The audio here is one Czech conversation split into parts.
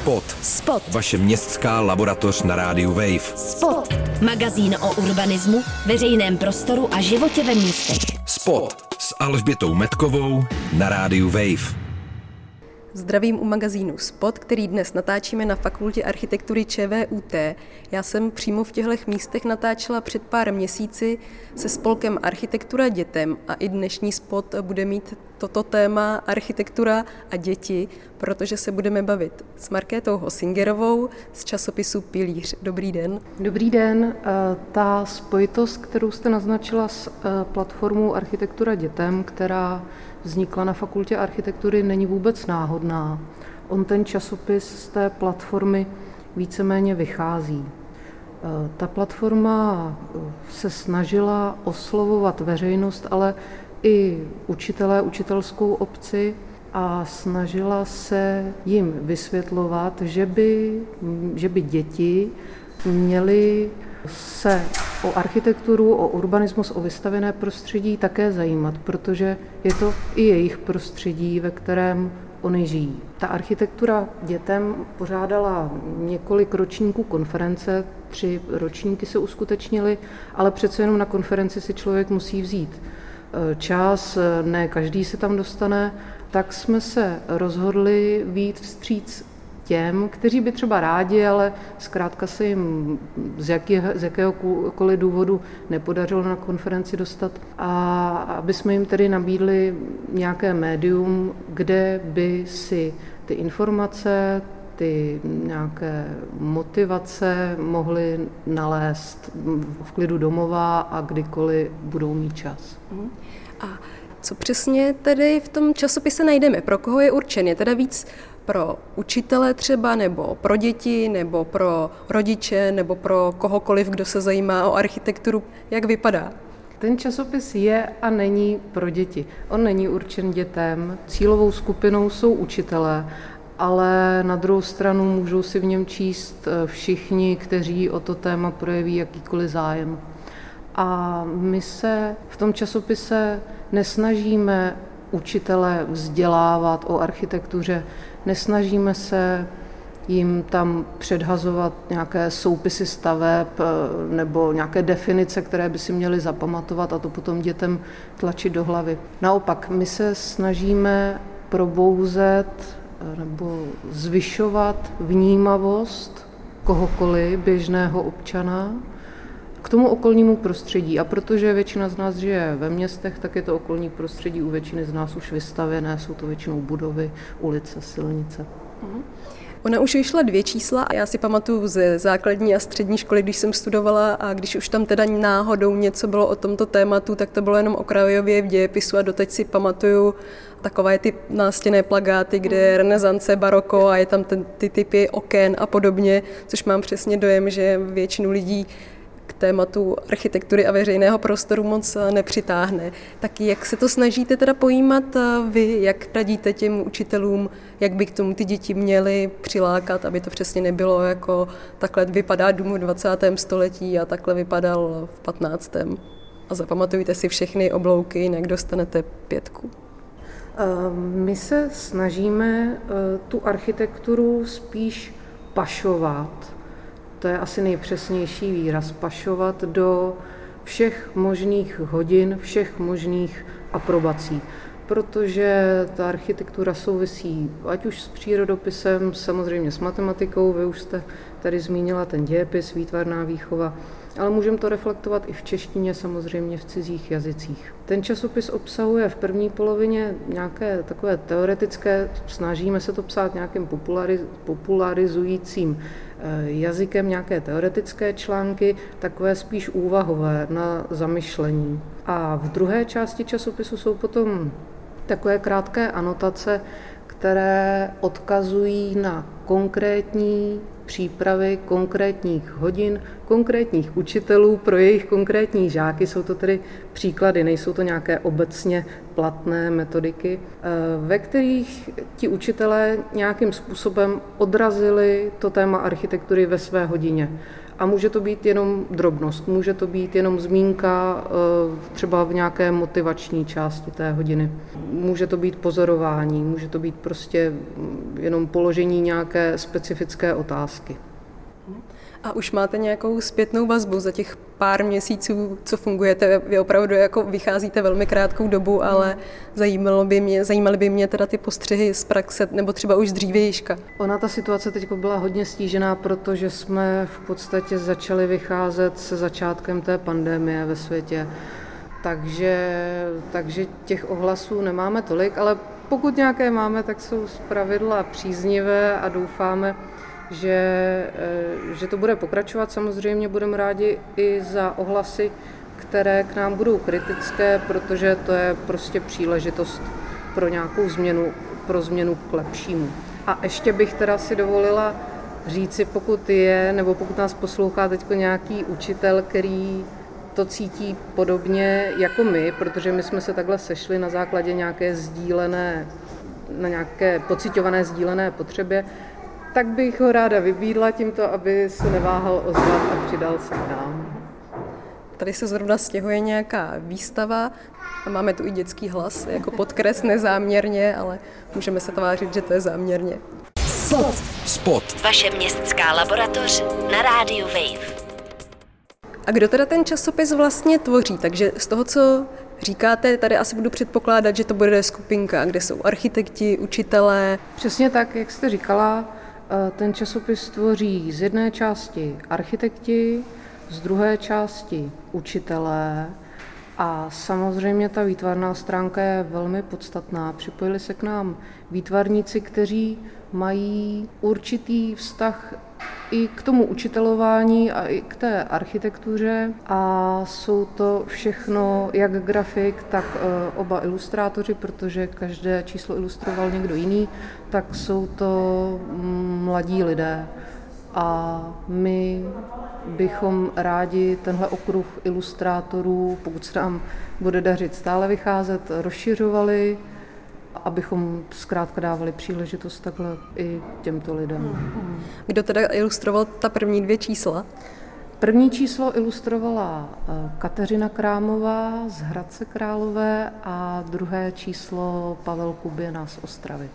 Spot. Spot. Vaše městská laboratoř na rádiu Wave. Spot. Magazín o urbanismu, veřejném prostoru a životě ve městech. Spot s Alžbětou Metkovou na rádiu Wave. Zdravím u magazínu Spot, který dnes natáčíme na Fakultě architektury ČVUT. Já jsem přímo v těchto místech natáčela před pár měsíci se spolkem Architektura dětem a i dnešní Spot bude mít toto téma architektura a děti, protože se budeme bavit s Markétou Hosingerovou z časopisu Pilíř. Dobrý den. Dobrý den. Eh, ta spojitost, kterou jste naznačila s eh, platformou Architektura dětem, která vznikla na fakultě architektury, není vůbec náhodná. On ten časopis z té platformy víceméně vychází. E, ta platforma e, se snažila oslovovat veřejnost, ale i učitelé, učitelskou obci a snažila se jim vysvětlovat, že by, že by děti měly se o architekturu, o urbanismus, o vystavené prostředí také zajímat, protože je to i jejich prostředí, ve kterém oni žijí. Ta architektura dětem pořádala několik ročníků konference, tři ročníky se uskutečnily, ale přece jenom na konferenci si člověk musí vzít čas, ne každý se tam dostane, tak jsme se rozhodli výjít vstříc těm, kteří by třeba rádi, ale zkrátka se jim z, jakého, z jakéhokoliv důvodu nepodařilo na konferenci dostat. A aby jsme jim tedy nabídli nějaké médium, kde by si ty informace, ty nějaké motivace mohli nalézt v klidu domova a kdykoliv budou mít čas. Mhm. A co přesně tedy v tom časopise najdeme? Pro koho je určen? Je teda víc pro učitele třeba, nebo pro děti, nebo pro rodiče, nebo pro kohokoliv, kdo se zajímá o architekturu. Jak vypadá? Ten časopis je a není pro děti. On není určen dětem. Cílovou skupinou jsou učitelé, ale na druhou stranu můžou si v něm číst eh, všichni, kteří o to téma projeví jakýkoliv zájem. A my se v tom časopise nesnažíme učitele vzdělávat o architektuře, nesnažíme se jim tam předhazovat nějaké soupisy staveb eh, nebo nějaké definice, které by si měli zapamatovat a to potom dětem tlačit do hlavy. Naopak, my se snažíme probouzet nebo zvyšovat vnímavost kohokoliv, běžného občana, k tomu okolnímu prostředí. A protože většina z nás žije ve městech, tak je to okolní prostředí u většiny z nás už vystavěné, jsou to většinou budovy, ulice, silnice. Mhm. Ona už vyšla dvě čísla a já si pamatuju ze základní a střední školy, když jsem studovala a když už tam teda náhodou něco bylo o tomto tématu, tak to bylo jenom okrajově v dějepisu a doteď si pamatuju takové ty nástěné plagáty, kde je renesance, baroko a je tam ten, ty typy oken a podobně, což mám přesně dojem, že většinu lidí tématu architektury a veřejného prostoru moc eh, nepřitáhne. Tak jak se to snažíte teda pojímat eh, vy, jak radíte těm učitelům, jak by k tomu ty děti měly přilákat, aby to přesně nebylo jako takhle vypadá dům v 20. století a takhle vypadal v 15. A zapamatujte si všechny oblouky, jinak dostanete pětku. Eh, my se snažíme tu architekturu spíš pašovat to je asi nejpřesnější výraz, pašovat do všech možných hodin, všech možných aprobací. Protože ta architektura souvisí ať už s přírodopisem, samozřejmě s matematikou, vy už jste tady zmínila ten dějepis, výtvarná výchova, ale můžeme to reflektovat i v češtině, samozřejmě v cizích jazycích. Ten časopis obsahuje v první polovině nějaké takové teoretické, snažíme se to psát nějakým populariz, popularizujícím eh, jazykem, nějaké teoretické články, takové spíš úvahové na zamyšlení. A v druhé části časopisu jsou potom takové krátké anotace, které odkazují na konkrétní přípravy konkrétních hodin, konkrétních učitelů pro jejich konkrétní žáky. Jsou to tedy příklady, nejsou to nějaké obecně platné metodiky, eh, ve kterých ti učitelé nějakým způsobem odrazili to téma architektury ve své hodině. A může to být jenom drobnost, může to být jenom zmínka eh, třeba v nějaké motivační části té hodiny. Může to být pozorování, může to být prostě jenom položení nějaké specifické otázky. A už máte nějakou zpětnou vazbu za těch pár měsíců, co fungujete? Vy opravdu jako vycházíte velmi krátkou dobu, ale zajímalo by mě, zajímaly by mě teda ty postřehy z praxe, nebo třeba už z dřívějška. Ona ta situace teď byla hodně stížená, protože jsme v podstatě začali vycházet se začátkem té pandemie ve světě. Takže, takže těch ohlasů nemáme tolik, ale pokud nějaké máme, tak jsou z pravidla příznivé a doufáme, že, eh, že to bude pokračovat. Samozřejmě budeme rádi i za ohlasy, které k nám budou kritické, protože to je prostě příležitost pro nějakou změnu, pro změnu k lepšímu. A ještě bych teda si dovolila říci, pokud je, nebo pokud nás poslouchá teď nějaký učitel, který to cítí podobně jako my, protože my jsme se takhle sešli na základě nějaké sdílené, na nějaké pocitované sdílené potřebě, tak bych ho ráda vybídla tímto, aby se neváhal ozvat a přidal se k nám. Tady se zrovna stěhuje nějaká výstava a máme tu i dětský hlas, jako podkres nezáměrně, ale můžeme se tvářit, že to je záměrně. Spot. Spot. Vaše městská laboratoř na rádiu Wave. A kdo teda ten časopis vlastně tvoří? Takže z toho, co říkáte, tady asi budu předpokládat, že to bude skupinka, kde jsou architekti, učitelé. Přesně tak, jak jste říkala, ten časopis tvoří z jedné části architekti, z druhé části učitelé a samozřejmě ta výtvarná stránka je velmi podstatná. Připojili se k nám výtvarníci, kteří mají určitý vztah i k tomu učitelování a i k té architektuře a jsou to všechno jak grafik, tak e, oba ilustrátoři, protože každé číslo ilustroval někdo jiný, tak jsou to mm, mladí lidé. A my bychom rádi tenhle okruh ilustrátorů, pokud se nám bude dařit stále vycházet, rozšiřovali, abychom zkrátka dávali příležitost takhle i těmto lidem. Kdo teda ilustroval ta první dvě čísla? První číslo ilustrovala eh, Kateřina Krámová z Hradce Králové a druhé číslo Pavel Kuběna z Ostravy.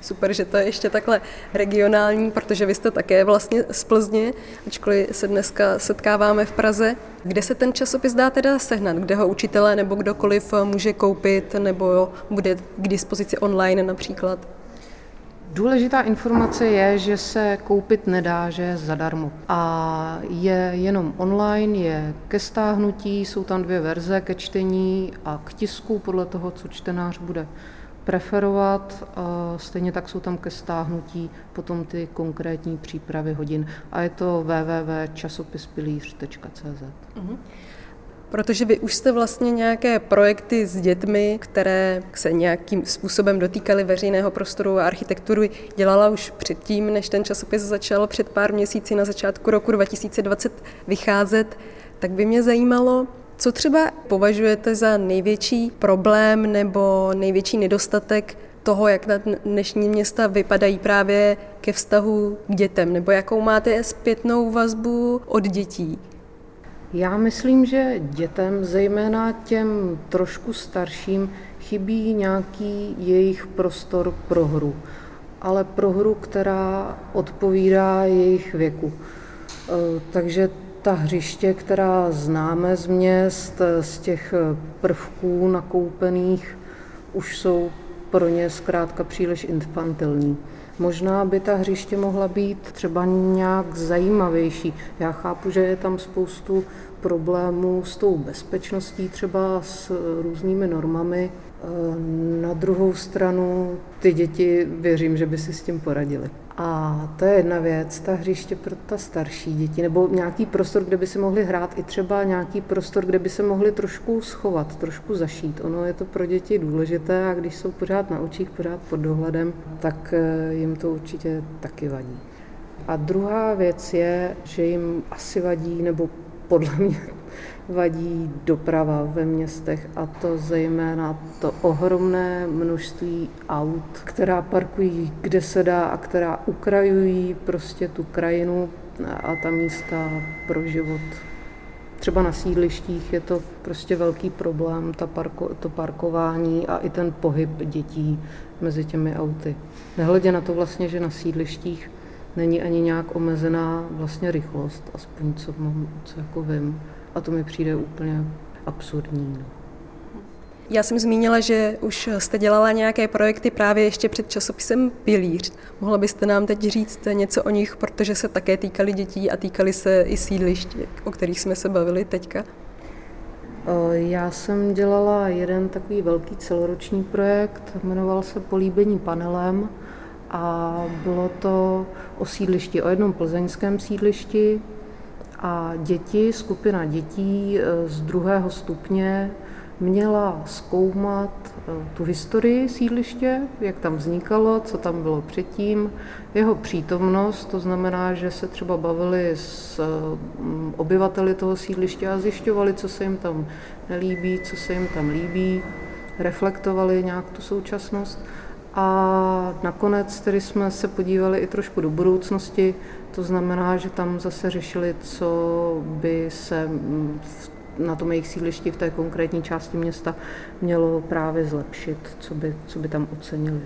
Super, že to je ještě takhle regionální, protože vy jste také vlastně z Plzně, ačkoliv se dneska setkáváme v Praze. Kde se ten časopis dá teda sehnat? Kde ho učitelé nebo kdokoliv může koupit nebo bude k dispozici online například? Důležitá informace je, že se koupit nedá, že je zadarmo. A je jenom online, je ke stáhnutí, jsou tam dvě verze ke čtení a k tisku podle toho, co čtenář bude preferovat. Stejně tak jsou tam ke stáhnutí potom ty konkrétní přípravy hodin. A je to www.časopispilíř.cz. Mm-hmm. Protože vy už jste vlastně nějaké projekty s dětmi, které se nějakým způsobem dotýkaly veřejného prostoru a architektury, dělala už předtím, než ten časopis začal před pár měsíci na začátku roku 2020 vycházet, tak by mě zajímalo, co třeba považujete za největší problém nebo největší nedostatek toho, jak na dnešní města vypadají právě ke vztahu k dětem, nebo jakou máte zpětnou vazbu od dětí? Já myslím, že dětem, zejména těm trošku starším, chybí nějaký jejich prostor pro hru, ale pro hru, která odpovídá jejich věku. E, takže ta hřiště, která známe z měst, z těch prvků nakoupených, už jsou pro ně zkrátka příliš infantilní. Možná by ta hřiště mohla být třeba nějak zajímavější. Já chápu, že je tam spoustu problémů s tou bezpečností, třeba s různými normami. Na druhou stranu ty děti věřím, že by si s tím poradili. A to je jedna věc, ta hřiště pro ta starší děti, nebo nějaký prostor, kde by se mohli hrát, i třeba nějaký prostor, kde by se mohli trošku schovat, trošku zašít. Ono je to pro děti důležité a když jsou pořád na očích, pořád pod dohledem, tak eh, jim to určitě taky vadí. A druhá věc je, že jim asi vadí, nebo podle mě vadí doprava ve městech a to zejména to ohromné množství aut, která parkují kde se dá a která ukrajují prostě tu krajinu a ta místa pro život. Třeba na sídlištích je to prostě velký problém, ta parko, to parkování a i ten pohyb dětí mezi těmi auty. Nehledě na to vlastně, že na sídlištích není ani nějak omezená vlastně rychlost, aspoň co, mám, co jako vím. A to mi přijde úplně absurdní. No. Já jsem zmínila, že už jste dělala nějaké projekty právě ještě před časopisem Pilíř. Mohla byste nám teď říct něco o nich, protože se také týkali dětí a týkali se i sídlišť, o kterých jsme se bavili teďka? Já jsem dělala jeden takový velký celoroční projekt, jmenoval se Políbení panelem a bylo to o sídlišti, o jednom plzeňském sídlišti a děti, skupina dětí e, z druhého stupně měla zkoumat eh, tu historii sídliště, jak tam vznikalo, co tam bylo předtím, jeho přítomnost, to znamená, že se třeba bavili s mm, obyvateli toho sídliště a zjišťovali, co se jim tam nelíbí, co se jim tam líbí, reflektovali nějak tu současnost. A nakonec tedy jsme se podívali i trošku do budoucnosti, to znamená, že tam zase řešili, co by se mm, na tom jejich sídlišti v té konkrétní části města mělo právě zlepšit, co by, co by tam ocenili.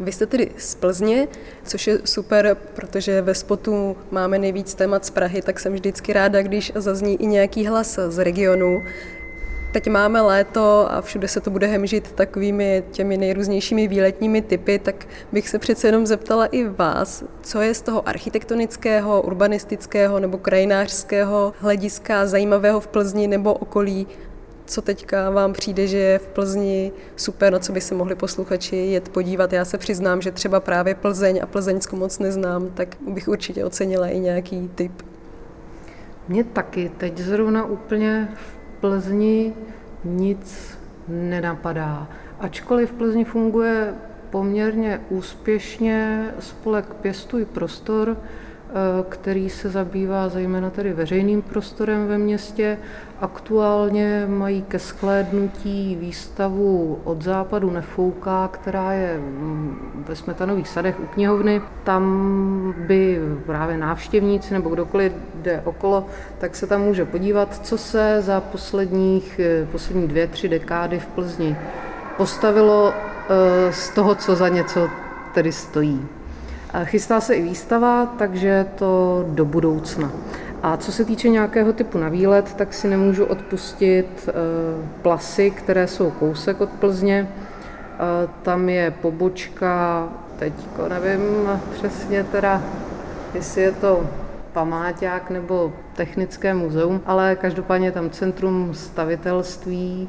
Vy jste tedy z Plzně, což je super, protože ve spotu máme nejvíc témat z Prahy, tak jsem vždycky ráda, když zazní i nějaký hlas z regionu. Teď máme léto a všude se to bude hemžit takovými těmi nejrůznějšími výletními typy, tak bych se přece jenom zeptala i vás, co je z toho architektonického, urbanistického nebo krajinářského hlediska zajímavého v Plzni nebo okolí, co teďka vám přijde, že je v Plzni super, na co by se mohli posluchači jet podívat. Já se přiznám, že třeba právě Plzeň a Plzeňsku moc neznám, tak bych určitě ocenila i nějaký tip. Mě taky teď zrovna úplně v Plzni nic nenapadá. Ačkoliv v Plzni funguje poměrně úspěšně spolek Pěstuj prostor, který se zabývá zejména tedy veřejným prostorem ve městě. Aktuálně mají ke shlédnutí výstavu od západu nefouká, která je mm, ve Smetanových sadech u knihovny. Tam by právě návštěvníci nebo kdokoliv jde okolo, tak se tam může podívat, co se za posledních, eh, poslední dvě, tři dekády v Plzni postavilo eh, z toho, co za něco tedy stojí. Chystá se i výstava, takže to do budoucna. A co se týče nějakého typu na výlet, tak si nemůžu odpustit eh, plasy, které jsou kousek od Plzně. Eh, tam je pobočka, teď nevím přesně teda, jestli je to pamáťák nebo technické muzeum, ale každopádně tam centrum stavitelství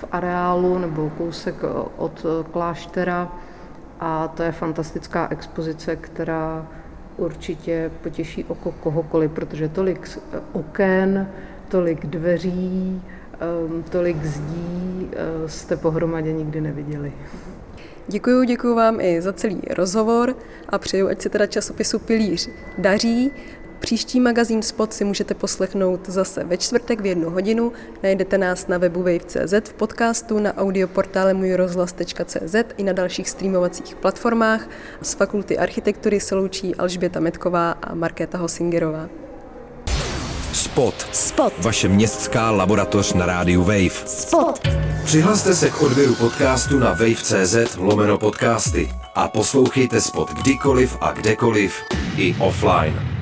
v areálu nebo kousek od kláštera a to je fantastická expozice, která určitě potěší oko kohokoliv, protože tolik oken, tolik dveří, ehm, tolik zdí eh, jste pohromadě nikdy neviděli. Děkuji, děkuji vám i za celý rozhovor a přeju, ať se teda časopisu Pilíř daří Příští magazín Spot si můžete poslechnout zase ve čtvrtek v jednu hodinu. Najdete nás na webu wave.cz v podcastu, na audioportále můjrozhlas.cz i na dalších streamovacích platformách. Z Fakulty architektury se loučí Alžběta Metková a Markéta Hosingerová. Spot. Spot. Vaše městská laboratoř na rádiu Wave. Spot. Přihlaste se k odběru podcastu na wave.cz lomeno podcasty a poslouchejte Spot kdykoliv a kdekoliv i offline.